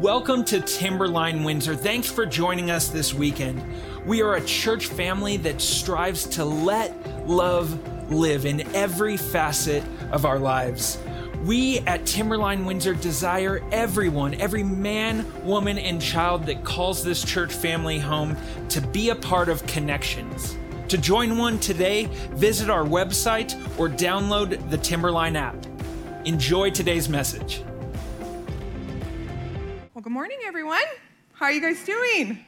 Welcome to Timberline Windsor. Thanks for joining us this weekend. We are a church family that strives to let love live in every facet of our lives. We at Timberline Windsor desire everyone, every man, woman, and child that calls this church family home to be a part of connections. To join one today, visit our website or download the Timberline app. Enjoy today's message. Good morning, everyone. How are you guys doing?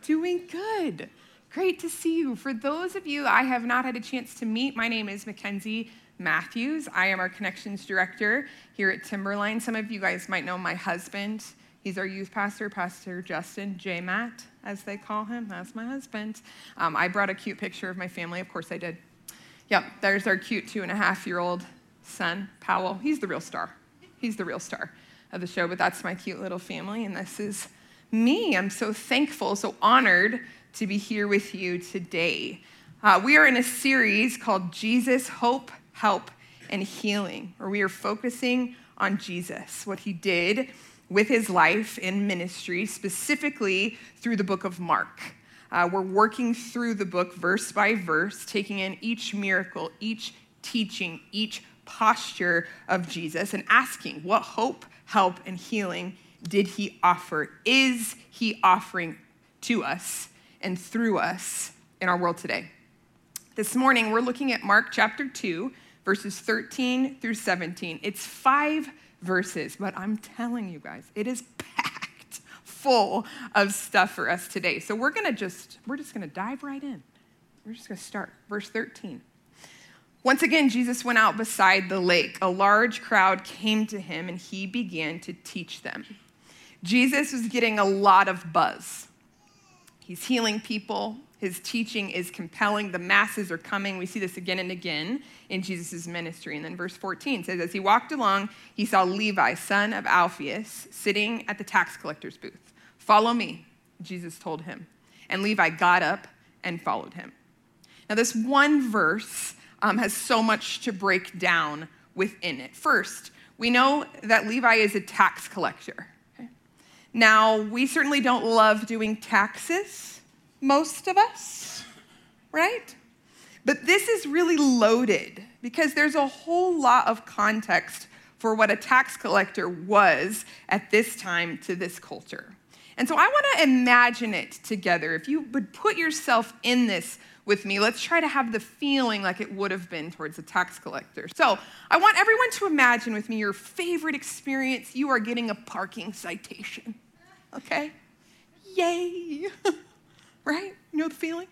Doing good. Great to see you. For those of you I have not had a chance to meet, my name is Mackenzie Matthews. I am our connections director here at Timberline. Some of you guys might know my husband. He's our youth pastor, Pastor Justin J. Matt, as they call him. That's my husband. Um, I brought a cute picture of my family. Of course, I did. Yep, there's our cute two and a half year old son, Powell. He's the real star. He's the real star of the show, but that's my cute little family, and this is me. I'm so thankful, so honored to be here with you today. Uh, we are in a series called Jesus, Hope, Help, and Healing, where we are focusing on Jesus, what he did with his life in ministry, specifically through the book of Mark. Uh, we're working through the book verse by verse, taking in each miracle, each teaching, each posture of Jesus, and asking what hope, help, and healing did he offer? Is he offering to us and through us in our world today? This morning, we're looking at Mark chapter 2, verses 13 through 17. It's five verses, but I'm telling you guys, it is packed full of stuff for us today. So we're gonna just, we're just gonna dive right in. We're just gonna start. Verse 13. Once again, Jesus went out beside the lake. A large crowd came to him and he began to teach them. Jesus was getting a lot of buzz. He's healing people. His teaching is compelling. The masses are coming. We see this again and again in Jesus' ministry. And then verse 14 says, As he walked along, he saw Levi, son of Alphaeus, sitting at the tax collector's booth. Follow me, Jesus told him. And Levi got up and followed him. Now, this one verse um, has so much to break down within it. First, we know that Levi is a tax collector. Okay? Now, we certainly don't love doing taxes, most of us, right? But this is really loaded because there's a whole lot of context for what a tax collector was at this time to this culture. And so I want to imagine it together. If you would put yourself in this with me, let's try to have the feeling like it would have been towards a tax collector. So I want everyone to imagine with me your favorite experience. You are getting a parking citation, okay? Yay! right? You know the feeling?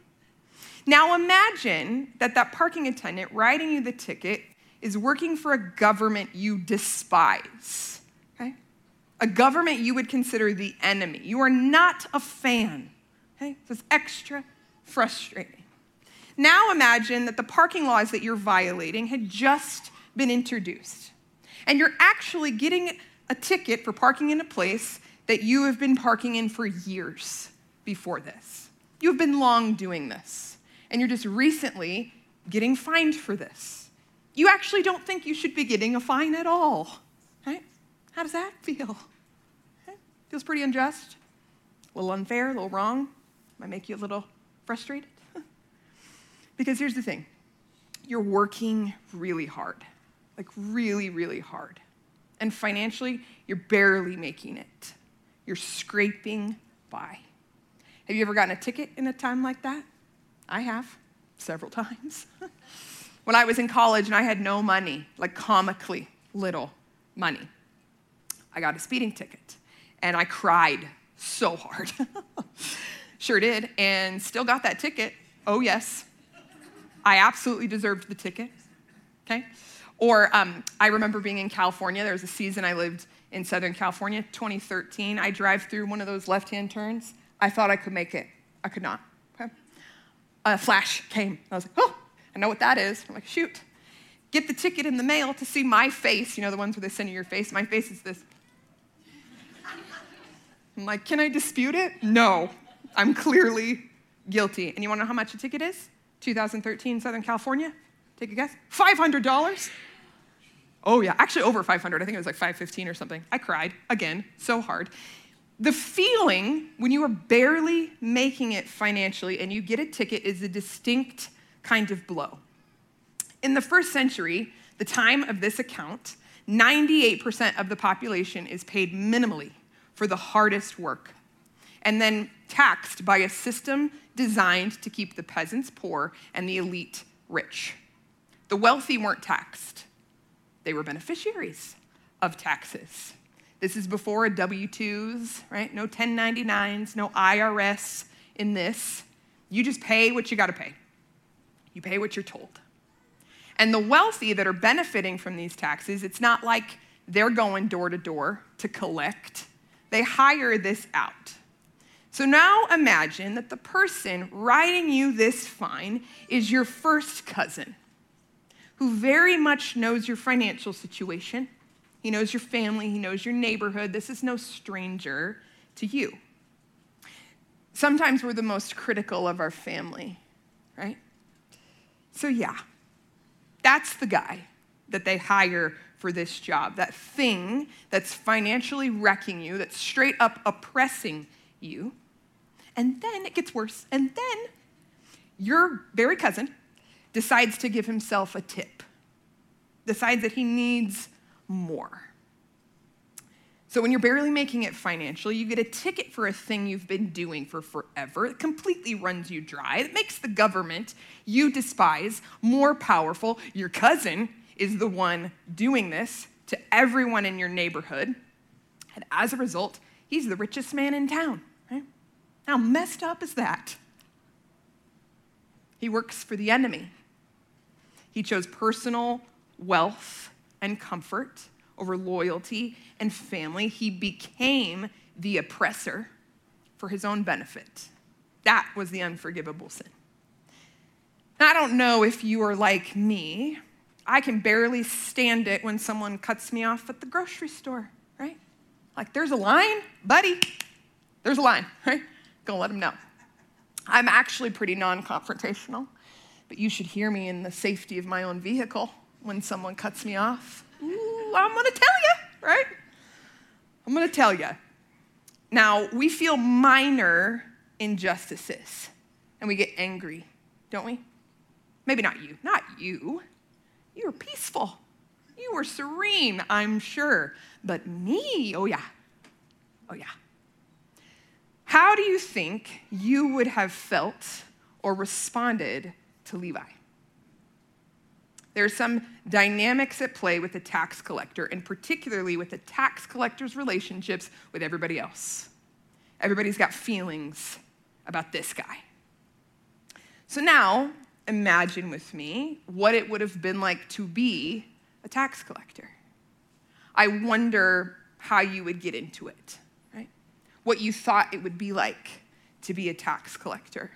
Now imagine that that parking attendant writing you the ticket is working for a government you despise, okay? A government you would consider the enemy. You are not a fan, okay? So it's extra frustrating. Now imagine that the parking laws that you're violating had just been introduced. And you're actually getting a ticket for parking in a place that you have been parking in for years before this. You've been long doing this, and you're just recently getting fined for this. You actually don't think you should be getting a fine at all. Right? How does that feel? Feels pretty unjust, a little unfair, a little wrong. Might make you a little frustrated. Because here's the thing you're working really hard, like really, really hard. And financially, you're barely making it. You're scraping by. Have you ever gotten a ticket in a time like that? I have, several times. when I was in college and I had no money, like comically little money, I got a speeding ticket and I cried so hard. sure did, and still got that ticket. Oh, yes, I absolutely deserved the ticket. Okay? Or um, I remember being in California. There was a season I lived in Southern California, 2013. I drive through one of those left hand turns. I thought I could make it. I could not. Okay? A flash came. I was like, oh, I know what that is. I'm like, shoot. Get the ticket in the mail to see my face. You know, the ones where they send you your face? My face is this. I'm like, can I dispute it? No. I'm clearly guilty. And you wanna know how much a ticket is? 2013 Southern California? Take a guess. $500. Oh, yeah, actually over 500. I think it was like 515 or something. I cried again, so hard. The feeling when you are barely making it financially and you get a ticket is a distinct kind of blow. In the first century, the time of this account, 98% of the population is paid minimally for the hardest work and then taxed by a system designed to keep the peasants poor and the elite rich. The wealthy weren't taxed, they were beneficiaries of taxes. This is before W 2s, right? No 1099s, no IRS in this. You just pay what you got to pay. You pay what you're told. And the wealthy that are benefiting from these taxes, it's not like they're going door to door to collect. They hire this out. So now imagine that the person writing you this fine is your first cousin who very much knows your financial situation. He knows your family, he knows your neighborhood. This is no stranger to you. Sometimes we're the most critical of our family, right? So, yeah, that's the guy that they hire for this job. That thing that's financially wrecking you, that's straight up oppressing you. And then it gets worse. And then your very cousin decides to give himself a tip, decides that he needs more. So, when you're barely making it financially, you get a ticket for a thing you've been doing for forever. It completely runs you dry. It makes the government you despise more powerful. Your cousin is the one doing this to everyone in your neighborhood. And as a result, he's the richest man in town. How messed up is that? He works for the enemy. He chose personal wealth and comfort over loyalty and family. He became the oppressor for his own benefit. That was the unforgivable sin. Now, I don't know if you are like me. I can barely stand it when someone cuts me off at the grocery store, right? Like, there's a line, buddy. There's a line, right? Go let them know. I'm actually pretty non confrontational, but you should hear me in the safety of my own vehicle when someone cuts me off. Ooh, I'm gonna tell you, right? I'm gonna tell you. Now, we feel minor injustices and we get angry, don't we? Maybe not you, not you. You were peaceful. You were serene, I'm sure. But me, oh yeah, oh yeah. How do you think you would have felt or responded to Levi? There are some dynamics at play with the tax collector, and particularly with the tax collector's relationships with everybody else. Everybody's got feelings about this guy. So now, imagine with me what it would have been like to be a tax collector. I wonder how you would get into it? What you thought it would be like to be a tax collector.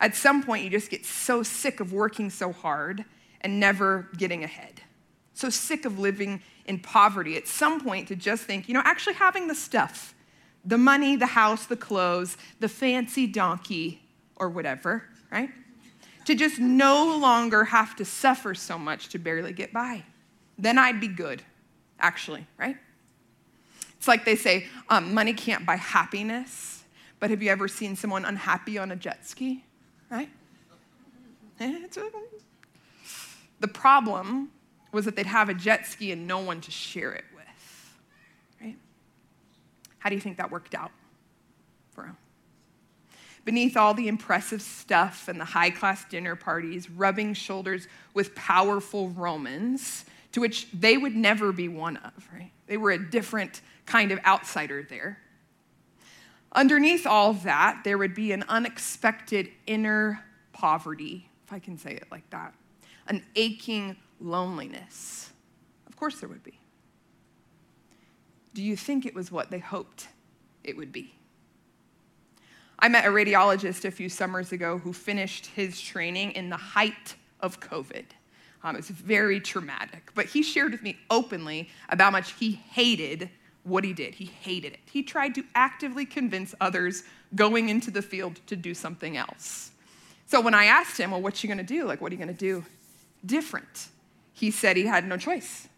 At some point, you just get so sick of working so hard and never getting ahead. So sick of living in poverty at some point to just think, you know, actually having the stuff, the money, the house, the clothes, the fancy donkey, or whatever, right? To just no longer have to suffer so much to barely get by. Then I'd be good, actually, right? It's like they say, um, money can't buy happiness, but have you ever seen someone unhappy on a jet ski, right? Eh, the problem was that they'd have a jet ski and no one to share it with. Right? How do you think that worked out for him? Beneath all the impressive stuff and the high class dinner parties, rubbing shoulders with powerful Romans, to which they would never be one of, right? They were a different kind of outsider there. Underneath all of that, there would be an unexpected inner poverty, if I can say it like that an aching loneliness? Of course there would be. Do you think it was what they hoped it would be? I met a radiologist a few summers ago who finished his training in the height of COVID. Um, it's very traumatic, but he shared with me openly about how much he hated what he did. He hated it. He tried to actively convince others going into the field to do something else. So when I asked him, well, what you gonna do? Like, what are you gonna do? different. He said he had no choice.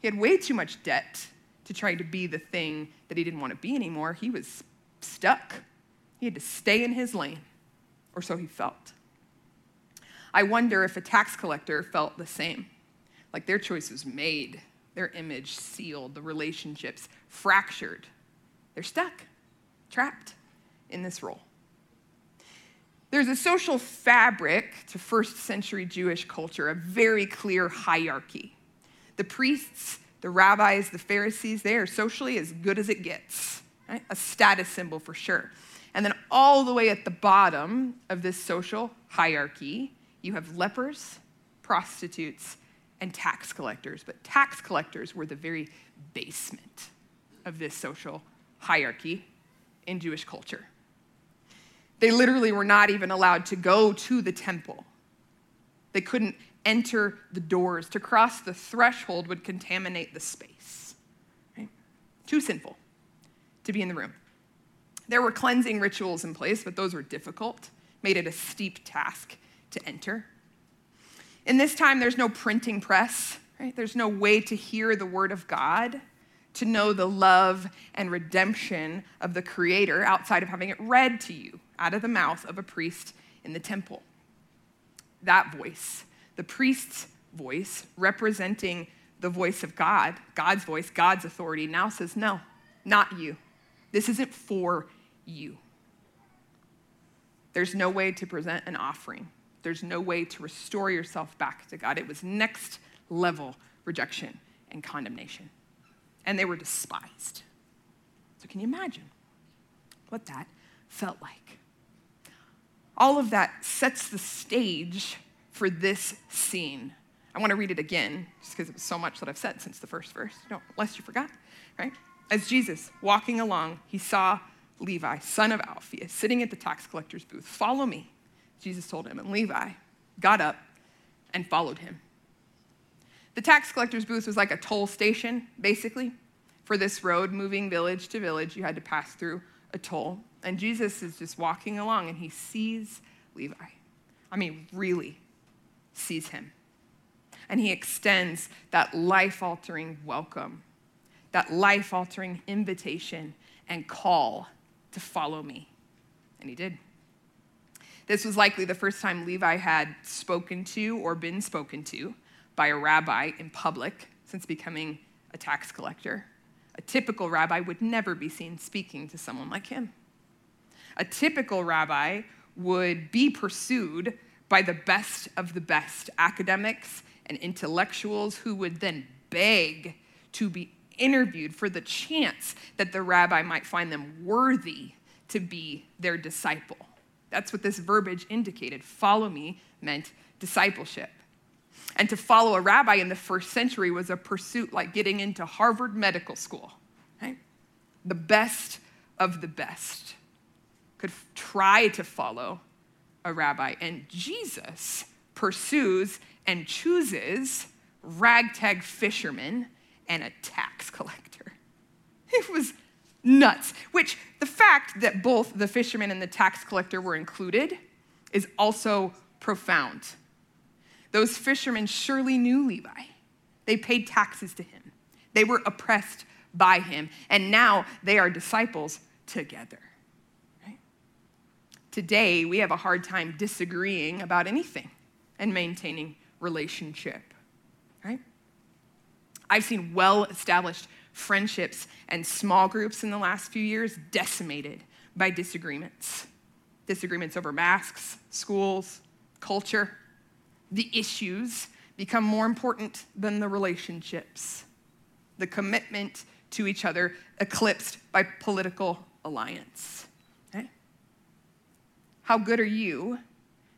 He had way too much debt to try to be the thing that he didn't want to be anymore. He was stuck. He had to stay in his lane, or so he felt. I wonder if a tax collector felt the same. Like their choice was made, their image sealed, the relationships fractured. They're stuck, trapped in this role. There's a social fabric to first century Jewish culture, a very clear hierarchy. The priests, the rabbis, the Pharisees, they are socially as good as it gets, right? a status symbol for sure. And then all the way at the bottom of this social hierarchy, you have lepers, prostitutes, and tax collectors. But tax collectors were the very basement of this social hierarchy in Jewish culture. They literally were not even allowed to go to the temple. They couldn't enter the doors. To cross the threshold would contaminate the space. Right? Too sinful to be in the room. There were cleansing rituals in place, but those were difficult, made it a steep task to enter. In this time, there's no printing press, right? There's no way to hear the word of God, to know the love and redemption of the Creator outside of having it read to you out of the mouth of a priest in the temple. That voice, the priest's voice, representing the voice of God, God's voice, God's authority, now says, No, not you. This isn't for you. There's no way to present an offering. There's no way to restore yourself back to God. It was next level rejection and condemnation. And they were despised. So, can you imagine what that felt like? all of that sets the stage for this scene. I want to read it again, just because it was so much that I've said since the first verse, no, lest you forgot, right? As Jesus, walking along, he saw Levi, son of Alphaeus, sitting at the tax collector's booth. Follow me, Jesus told him. And Levi got up and followed him. The tax collector's booth was like a toll station, basically. For this road, moving village to village, you had to pass through a toll. And Jesus is just walking along and he sees Levi. I mean, really sees him. And he extends that life altering welcome, that life altering invitation and call to follow me. And he did. This was likely the first time Levi had spoken to or been spoken to by a rabbi in public since becoming a tax collector. A typical rabbi would never be seen speaking to someone like him. A typical rabbi would be pursued by the best of the best academics and intellectuals who would then beg to be interviewed for the chance that the rabbi might find them worthy to be their disciple. That's what this verbiage indicated. Follow me meant discipleship. And to follow a rabbi in the first century was a pursuit like getting into Harvard Medical School, right? The best of the best could try to follow a rabbi. And Jesus pursues and chooses ragtag fishermen and a tax collector. It was nuts. Which the fact that both the fisherman and the tax collector were included is also profound. Those fishermen surely knew Levi. They paid taxes to him. They were oppressed by him. And now they are disciples together. Today, we have a hard time disagreeing about anything and maintaining relationship, right? I've seen well established friendships and small groups in the last few years decimated by disagreements. Disagreements over masks, schools, culture. The issues become more important than the relationships. The commitment to each other eclipsed by political alliance. How good are you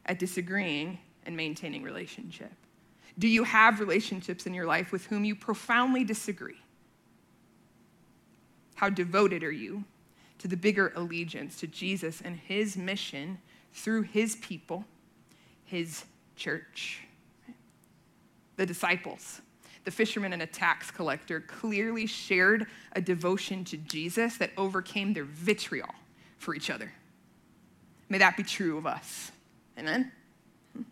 at disagreeing and maintaining relationship? Do you have relationships in your life with whom you profoundly disagree? How devoted are you to the bigger allegiance to Jesus and his mission through his people, his church? The disciples, the fisherman and a tax collector, clearly shared a devotion to Jesus that overcame their vitriol for each other. May that be true of us. Amen? Hmm.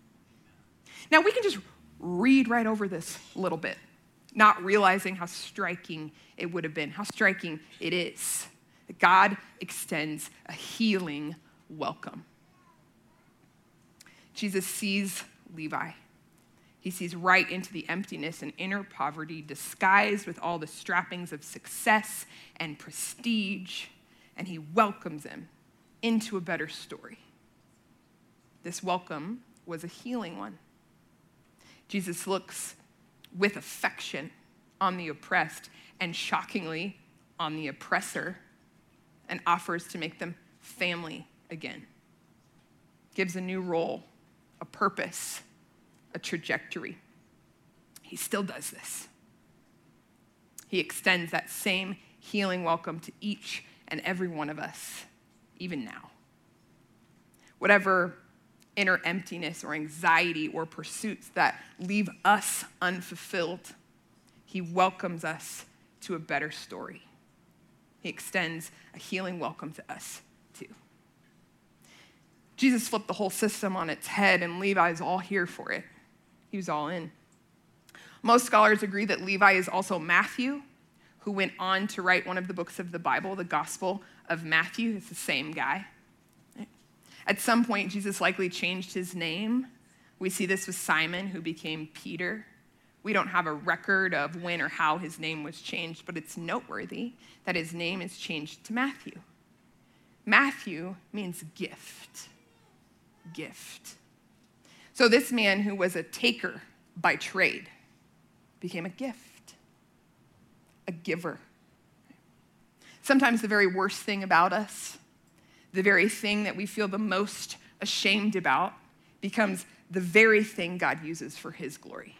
Now, we can just read right over this a little bit not realizing how striking it would have been, how striking it is. That God extends a healing welcome. Jesus sees Levi. He sees right into the emptiness and inner poverty, disguised with all the strappings of success and prestige, and he welcomes him into a better story. This welcome was a healing one. Jesus looks with affection on the oppressed and shockingly on the oppressor and offers to make them family again. Gives a new role, a purpose, a trajectory. He still does this. He extends that same healing welcome to each and every one of us, even now. Whatever inner emptiness or anxiety or pursuits that leave us unfulfilled, He welcomes us to a better story. He extends a healing welcome to us, too. Jesus flipped the whole system on its head, and Levi's all here for it. He was all in. Most scholars agree that Levi is also Matthew, who went on to write one of the books of the Bible, the Gospel of Matthew. It's the same guy. At some point, Jesus likely changed his name. We see this with Simon, who became Peter. We don't have a record of when or how his name was changed, but it's noteworthy that his name is changed to Matthew. Matthew means gift. Gift. So this man who was a taker by trade became a gift, a giver. Sometimes the very worst thing about us, the very thing that we feel the most ashamed about, becomes the very thing God uses for his glory.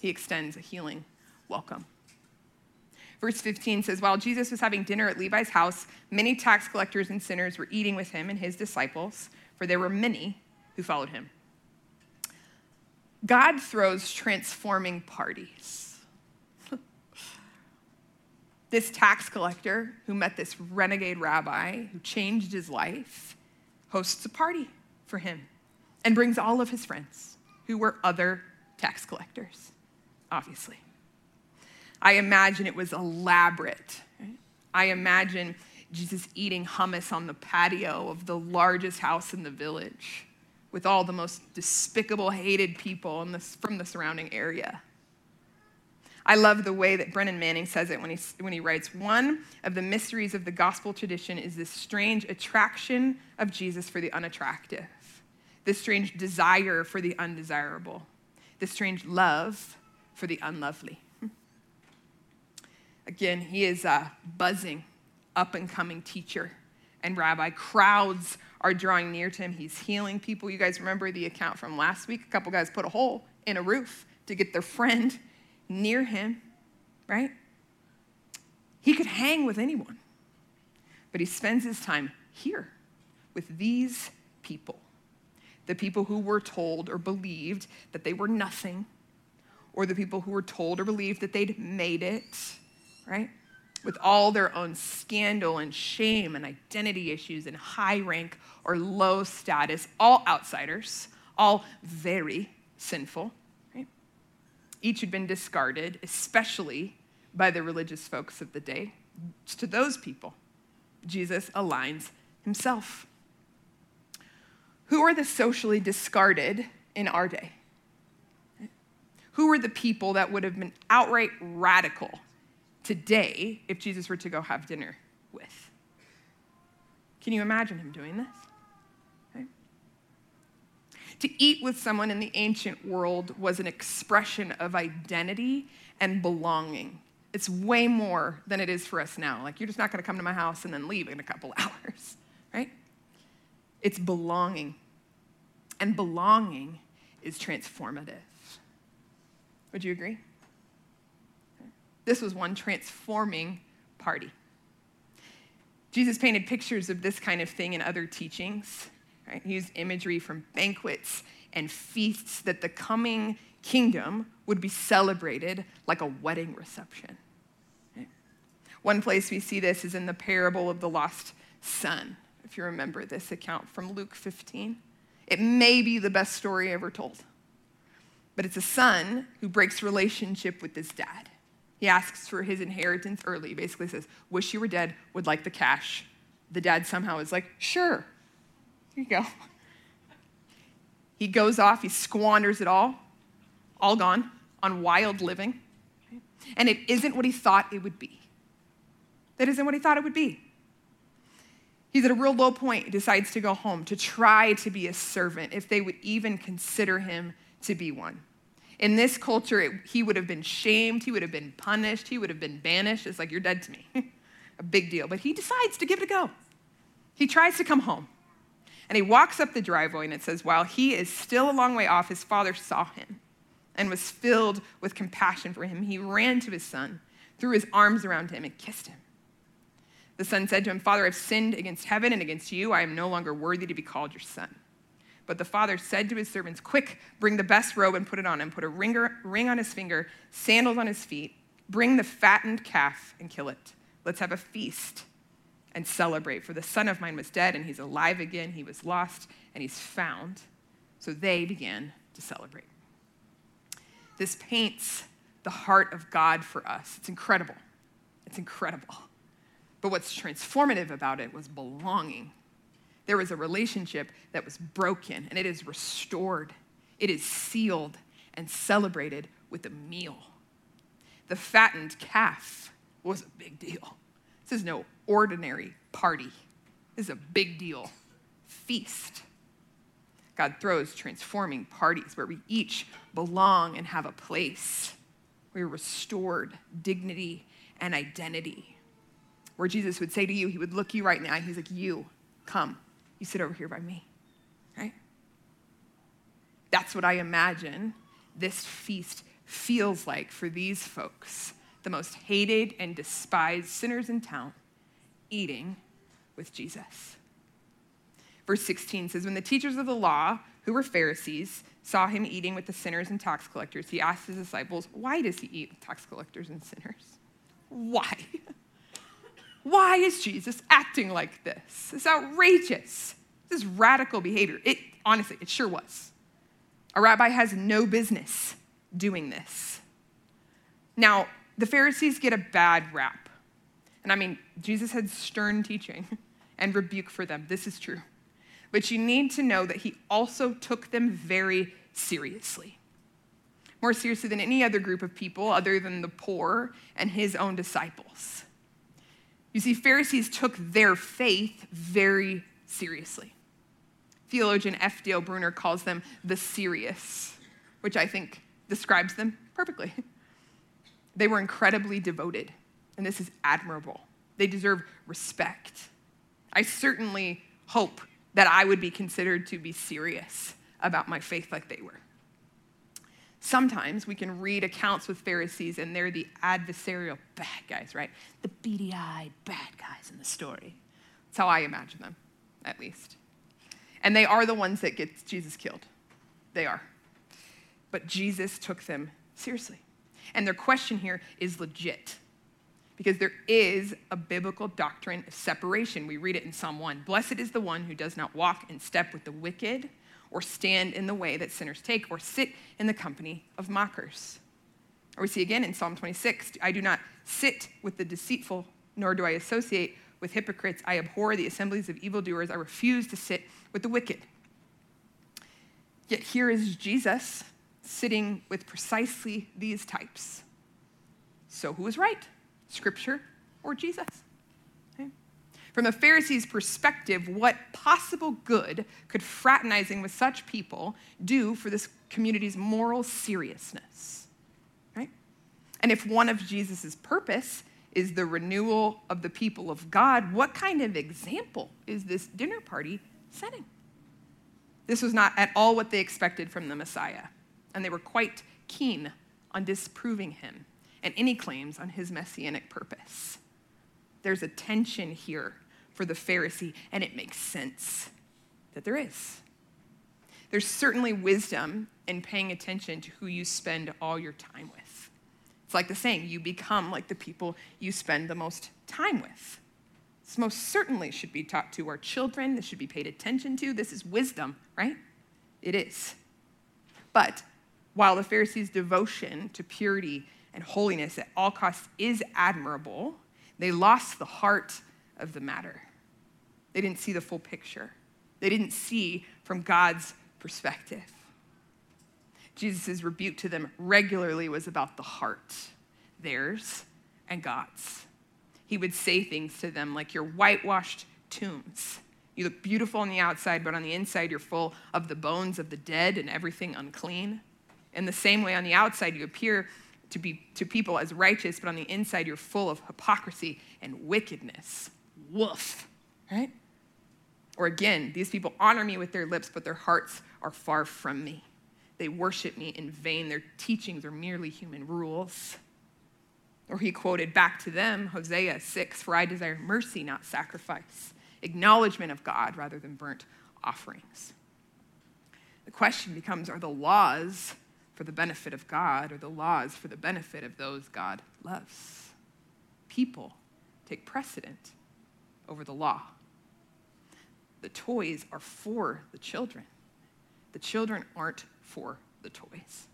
He extends a healing welcome. Verse 15 says, While Jesus was having dinner at Levi's house, many tax collectors and sinners were eating with him and his disciples, for there were many who followed him. God throws transforming parties. This tax collector who met this renegade rabbi who changed his life hosts a party for him and brings all of his friends who were other tax collectors, obviously. I imagine it was elaborate. I imagine Jesus eating hummus on the patio of the largest house in the village with all the most despicable, hated people the, from the surrounding area. I love the way that Brennan Manning says it when he, when he writes One of the mysteries of the gospel tradition is this strange attraction of Jesus for the unattractive, this strange desire for the undesirable, this strange love for the unlovely. Again, he is a buzzing up and coming teacher and rabbi. Crowds are drawing near to him. He's healing people. You guys remember the account from last week? A couple guys put a hole in a roof to get their friend near him, right? He could hang with anyone, but he spends his time here with these people the people who were told or believed that they were nothing, or the people who were told or believed that they'd made it, right? with all their own scandal and shame and identity issues and high rank or low status, all outsiders, all very sinful. Each had been discarded, especially by the religious folks of the day. To those people, Jesus aligns himself. Who are the socially discarded in our day? Who are the people that would have been outright radical today if Jesus were to go have dinner with. Can you imagine him doing this? To eat with someone in the ancient world was an expression of identity and belonging. It's way more than it is for us now. Like, you're just not going to come to my house and then leave in a couple hours, right? It's belonging. And belonging is transformative. Would you agree? This was one transforming party. Jesus painted pictures of this kind of thing in other teachings. Right? He used imagery from banquets and feasts that the coming kingdom would be celebrated like a wedding reception. Right? One place we see this is in the parable of the lost son, if you remember this account from Luke 15. It may be the best story ever told. But it's a son who breaks relationship with his dad. He asks for his inheritance early. Basically says, Wish you were dead, would like the cash. The dad somehow is like, Sure. Here you go. He goes off, he squanders it all, all gone, on wild living. And it isn't what he thought it would be. That isn't what he thought it would be. He's at a real low point, decides to go home to try to be a servant, if they would even consider him to be one. In this culture, it, he would have been shamed, he would have been punished, he would have been banished. It's like, you're dead to me. a big deal. But he decides to give it a go. He tries to come home. And he walks up the driveway, and it says, While he is still a long way off, his father saw him and was filled with compassion for him. He ran to his son, threw his arms around him, and kissed him. The son said to him, Father, I've sinned against heaven and against you. I am no longer worthy to be called your son. But the father said to his servants, Quick, bring the best robe and put it on him. Put a ringer, ring on his finger, sandals on his feet. Bring the fattened calf and kill it. Let's have a feast and celebrate. For the son of mine was dead and he's alive again. He was lost and he's found. So they began to celebrate. This paints the heart of God for us. It's incredible. It's incredible. But what's transformative about it was belonging there was a relationship that was broken and it is restored. It is sealed and celebrated with a meal. The fattened calf was a big deal. This is no ordinary party. This is a big deal. Feast. God throws transforming parties where we each belong and have a place. We're restored dignity and identity. Where Jesus would say to you, He would look you right in now, and He's like, You, come. You sit over here by me, right? That's what I imagine this feast feels like for these folks, the most hated and despised sinners in town, eating with Jesus. Verse 16 says, When the teachers of the law, who were Pharisees, saw him eating with the sinners and tax collectors, he asked his disciples, Why does he eat with tax collectors and sinners? Why? Why is Jesus acting like this? It's outrageous. This is radical behavior. It honestly, it sure was. A rabbi has no business doing this. Now, the Pharisees get a bad rap. And I mean, Jesus had stern teaching and rebuke for them. This is true. But you need to know that he also took them very seriously. More seriously than any other group of people other than the poor and his own disciples. You see, Pharisees took their faith very seriously. Theologian F. Dale Bruner calls them the serious, which I think describes them perfectly. They were incredibly devoted, and this is admirable. They deserve respect. I certainly hope that I would be considered to be serious about my faith like they were. Sometimes we can read accounts with Pharisees and they're the adversarial bad guys, right? The beady eyed bad guys in the story. That's how I imagine them, at least. And they are the ones that get Jesus killed. They are. But Jesus took them seriously. And their question here is legit because there is a biblical doctrine of separation. We read it in Psalm 1. Blessed is the one who does not walk in step with the wicked or stand in the way that sinners take, or sit in the company of mockers. Or we see again in Psalm 26 I do not sit with the deceitful, nor do I associate with hypocrites. I abhor the assemblies of evildoers. I refuse to sit with the wicked. Yet here is Jesus sitting with precisely these types. So who is right? Scripture or Jesus? From the Pharisees' perspective, what possible good could fraternizing with such people do for this community's moral seriousness? Right? And if one of Jesus' purpose is the renewal of the people of God, what kind of example is this dinner party setting? This was not at all what they expected from the Messiah, and they were quite keen on disproving him and any claims on his messianic purpose. There's a tension here for the Pharisee, and it makes sense that there is. There's certainly wisdom in paying attention to who you spend all your time with. It's like the saying, you become like the people you spend the most time with. This most certainly should be taught to our children. This should be paid attention to. This is wisdom, right? It is. But While the Pharisees' devotion to purity and holiness at all costs is admirable, they lost the heart of the matter. They didn't see the full picture, they didn't see from God's perspective. Jesus' rebuke to them regularly was about the heart, theirs and God's. He would say things to them like, You're whitewashed tombs. You look beautiful on the outside, but on the inside, you're full of the bones of the dead and everything unclean. In the same way, on the outside, you appear to, be, to people as righteous, but on the inside, you're full of hypocrisy and wickedness. Woof, right? Or again, these people honor me with their lips, but their hearts are far from me. They worship me in vain. Their teachings are merely human rules. Or he quoted back to them Hosea 6 For I desire mercy, not sacrifice, acknowledgement of God rather than burnt offerings. The question becomes Are the laws for the benefit of God or the laws for the benefit of those God loves? People take precedent over the law. The toys are for the children, the children aren't for the toys.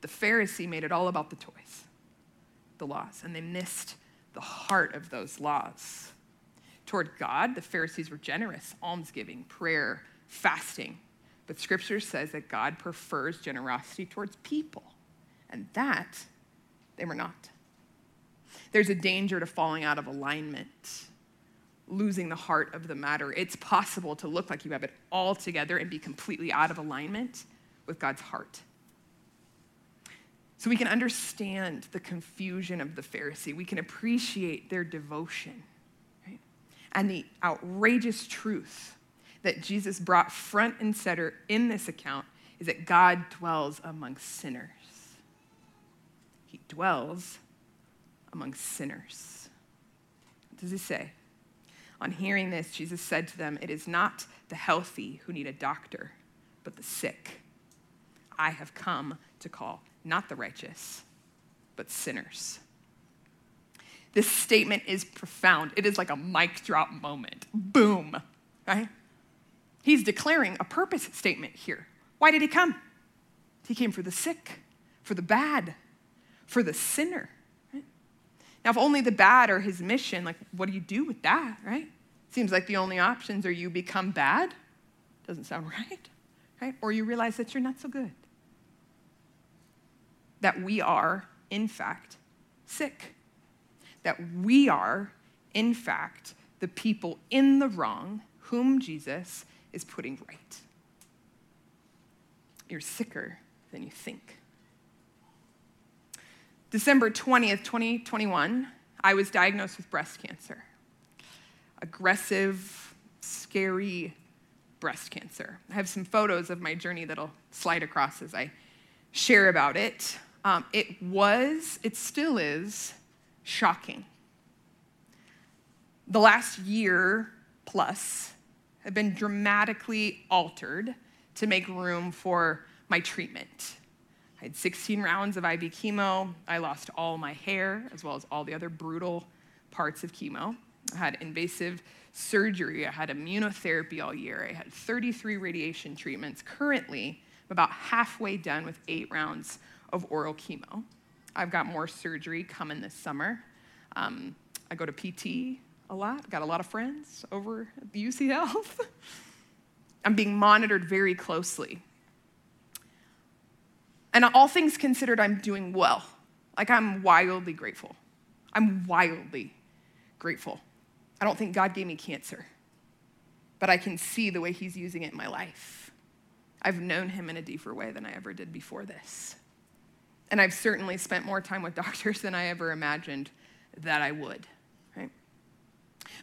The Pharisee made it all about the toys, the laws, and they missed the heart of those laws. Toward God, the Pharisees were generous, almsgiving, prayer, fasting. But scripture says that God prefers generosity towards people, and that they were not. There's a danger to falling out of alignment, losing the heart of the matter. It's possible to look like you have it all together and be completely out of alignment with God's heart. So we can understand the confusion of the Pharisee. We can appreciate their devotion right? and the outrageous truth that Jesus brought front and center in this account is that God dwells among sinners. He dwells among sinners. What does he say? On hearing this, Jesus said to them, It is not the healthy who need a doctor, but the sick. I have come to call not the righteous, but sinners. This statement is profound. It is like a mic drop moment. Boom, right? He's declaring a purpose statement here. Why did he come? He came for the sick, for the bad, for the sinner. Right? Now, if only the bad are his mission, like what do you do with that, right? Seems like the only options are you become bad. Doesn't sound right, right? Or you realize that you're not so good that we are, in fact, sick. That we are, in fact, the people in the wrong whom Jesus is putting right. You're sicker than you think. December 20th, 2021, I was diagnosed with breast cancer. Aggressive, scary breast cancer. I have some photos of my journey that'll slide across as I share about it. Um, it was, it still is, shocking. The last year plus have been dramatically altered to make room for my treatment. I had 16 rounds of IV chemo. I lost all my hair, as well as all the other brutal parts of chemo. I had invasive surgery. I had immunotherapy all year. I had 33 radiation treatments. Currently, I'm about halfway done with eight rounds of oral chemo. I've got more surgery coming this summer. Um, I go to PT a lot, got a lot of friends over at the UC Health. I'm being monitored very closely. And all things considered, I'm doing well. Like, I'm wildly grateful. I'm wildly grateful. I don't think God gave me cancer, but I can see the way He's using it in my life. I've known Him in a deeper way than I ever did before this. And I've certainly spent more time with doctors than I ever imagined that I would?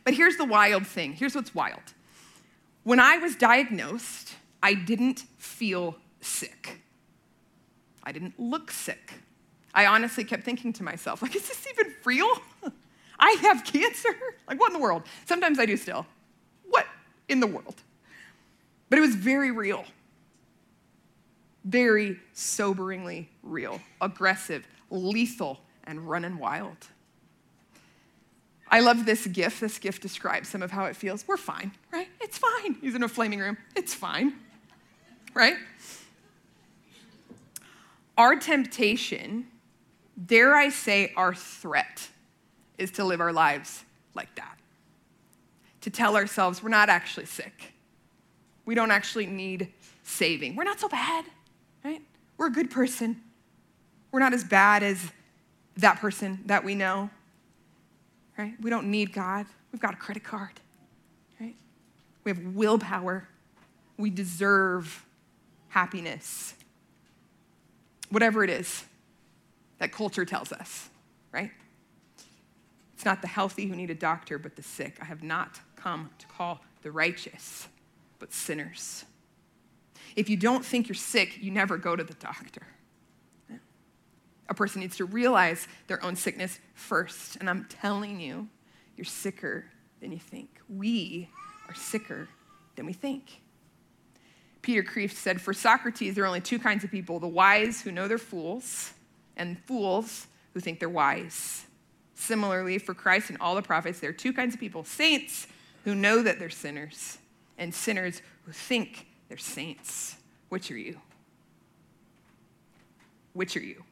But here's the wild thing. Here's what's wild. When I was diagnosed, I didn't feel sick. I didn't look sick. I honestly kept thinking to myself, like, is this even real? I have cancer? Like, what in the world? Sometimes I do still. What in the world? But it was very real very soberingly real, aggressive, lethal, and running wild. I love this gift. This gift describes some of how it feels. We're fine, right? It's fine. He's in a flaming room. It's fine, right? Our temptation, dare I say, our threat, is to live our lives like that. To tell ourselves we're not actually sick. We don't actually need saving. We're not so bad, right? We're a good person. We're not as bad as that person that we know, right? We don't need God. We've got a credit card, right? We have willpower. We deserve happiness whatever it is that culture tells us, right? It's not the healthy who need a doctor, but the sick. I have not come to call the righteous, but sinners. If you don't think you're sick, you never go to the doctor. A person needs to realize their own sickness first. And I'm telling you, you're sicker than you think. We are sicker than we think. Peter Kreeft said, For Socrates, there are only two kinds of people the wise who know they're fools, and fools who think they're wise. Similarly, for Christ and all the prophets, there are two kinds of people saints who know that they're sinners, and sinners who think they're saints. Which are you? Which are you?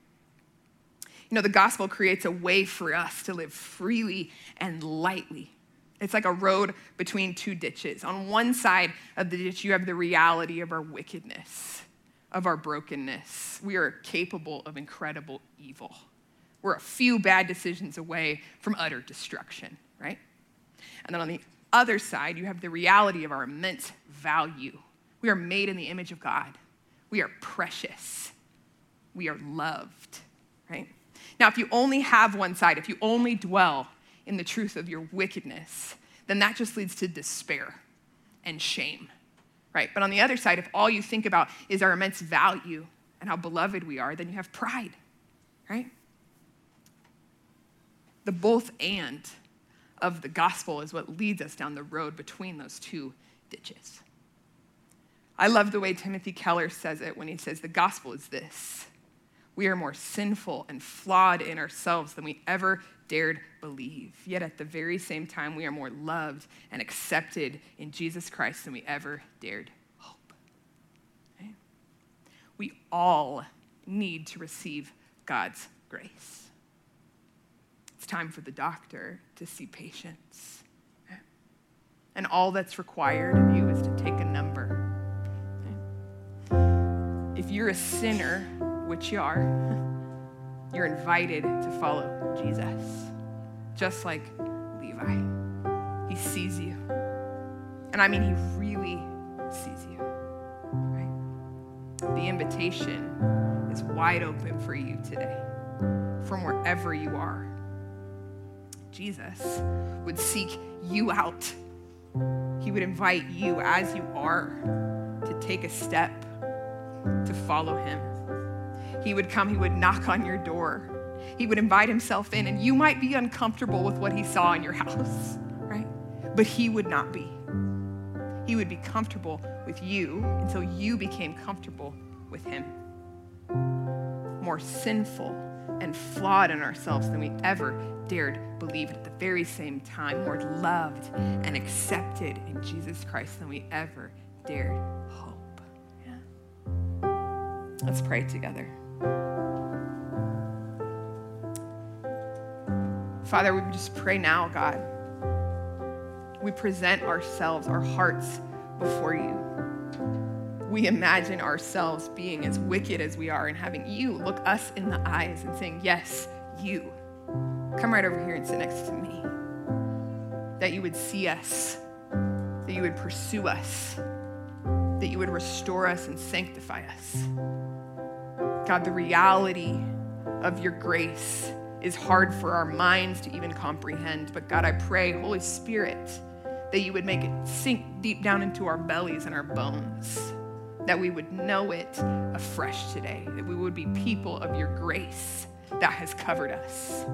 You know, the gospel creates a way for us to live freely and lightly it's like a road between two ditches. On one side of the ditch, you have the reality of our wickedness, of our brokenness. We are capable of incredible evil. We're a few bad decisions away from utter destruction, right? And then on the other side, you have the reality of our immense value. We are made in the image of God. We are precious. We are loved, right? Now, if you only have one side, if you only dwell in the truth of your wickedness, then that just leads to despair and shame, right? But on the other side, if all you think about is our immense value and how beloved we are, then you have pride, right? The both and of the gospel is what leads us down the road between those two ditches. I love the way Timothy Keller says it when he says, The gospel is this we are more sinful and flawed in ourselves than we ever dared believe. Yet at the very same time, we are more loved and accepted in Jesus Christ than we ever dared hope. Okay? We all need to receive God's grace. It's time for the doctor to see patients. And all that's required of you is to take a number. If you're a sinner, which you are, you're invited to follow Jesus, just like Levi. He sees you. And I mean, he really sees you. Right? The invitation is wide open for you today, from wherever you are. Jesus would seek you out. He would invite you as you are to take a step to follow him. He would come, he would knock on your door, he would invite himself in, and you might be uncomfortable with what he saw in your house, right? But he would not be. He would be comfortable with you until you became comfortable with him. More sinful and flawed in ourselves than we ever dared believe. At the very same time, more loved and accepted in Jesus Christ than we ever dared hope. Yeah. Let's pray together. Father, we just pray now, God. We present ourselves, our hearts before you. We imagine ourselves being as wicked as we are and having you look us in the eyes and saying, Yes, you. Come right over here and sit next to me. That you would see us, that you would pursue us, that you would restore us and sanctify us. God, the reality of your grace is hard for our minds to even comprehend. But God, I pray, Holy Spirit, that you would make it sink deep down into our bellies and our bones, that we would know it afresh today, that we would be people of your grace that has covered us.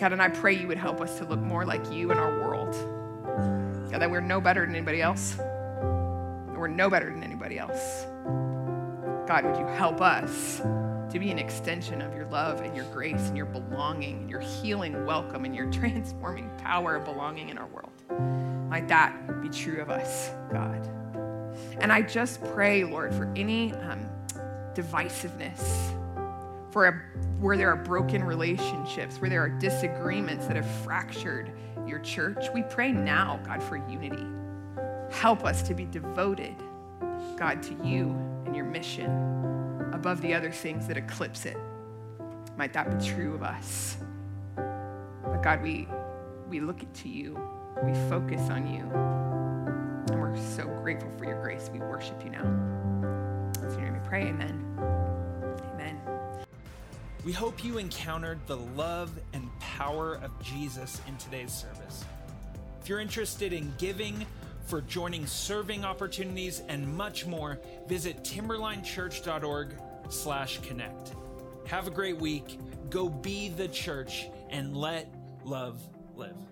God, and I pray you would help us to look more like you in our world. God, that we're no better than anybody else. We're no better than anybody else. God, would you help us to be an extension of your love and your grace and your belonging and your healing welcome and your transforming power of belonging in our world. Might that be true of us, God. And I just pray, Lord, for any um, divisiveness, for a, where there are broken relationships, where there are disagreements that have fractured your church. We pray now, God, for unity. Help us to be devoted, God, to you your mission above the other things that eclipse it. Might that be true of us? But God, we, we look to you, we focus on you, and we're so grateful for your grace. We worship you now. So your name we pray, amen. Amen. We hope you encountered the love and power of Jesus in today's service. If you're interested in giving, for joining serving opportunities and much more, visit timberlinechurch.org slash connect. Have a great week. Go be the church and let love live.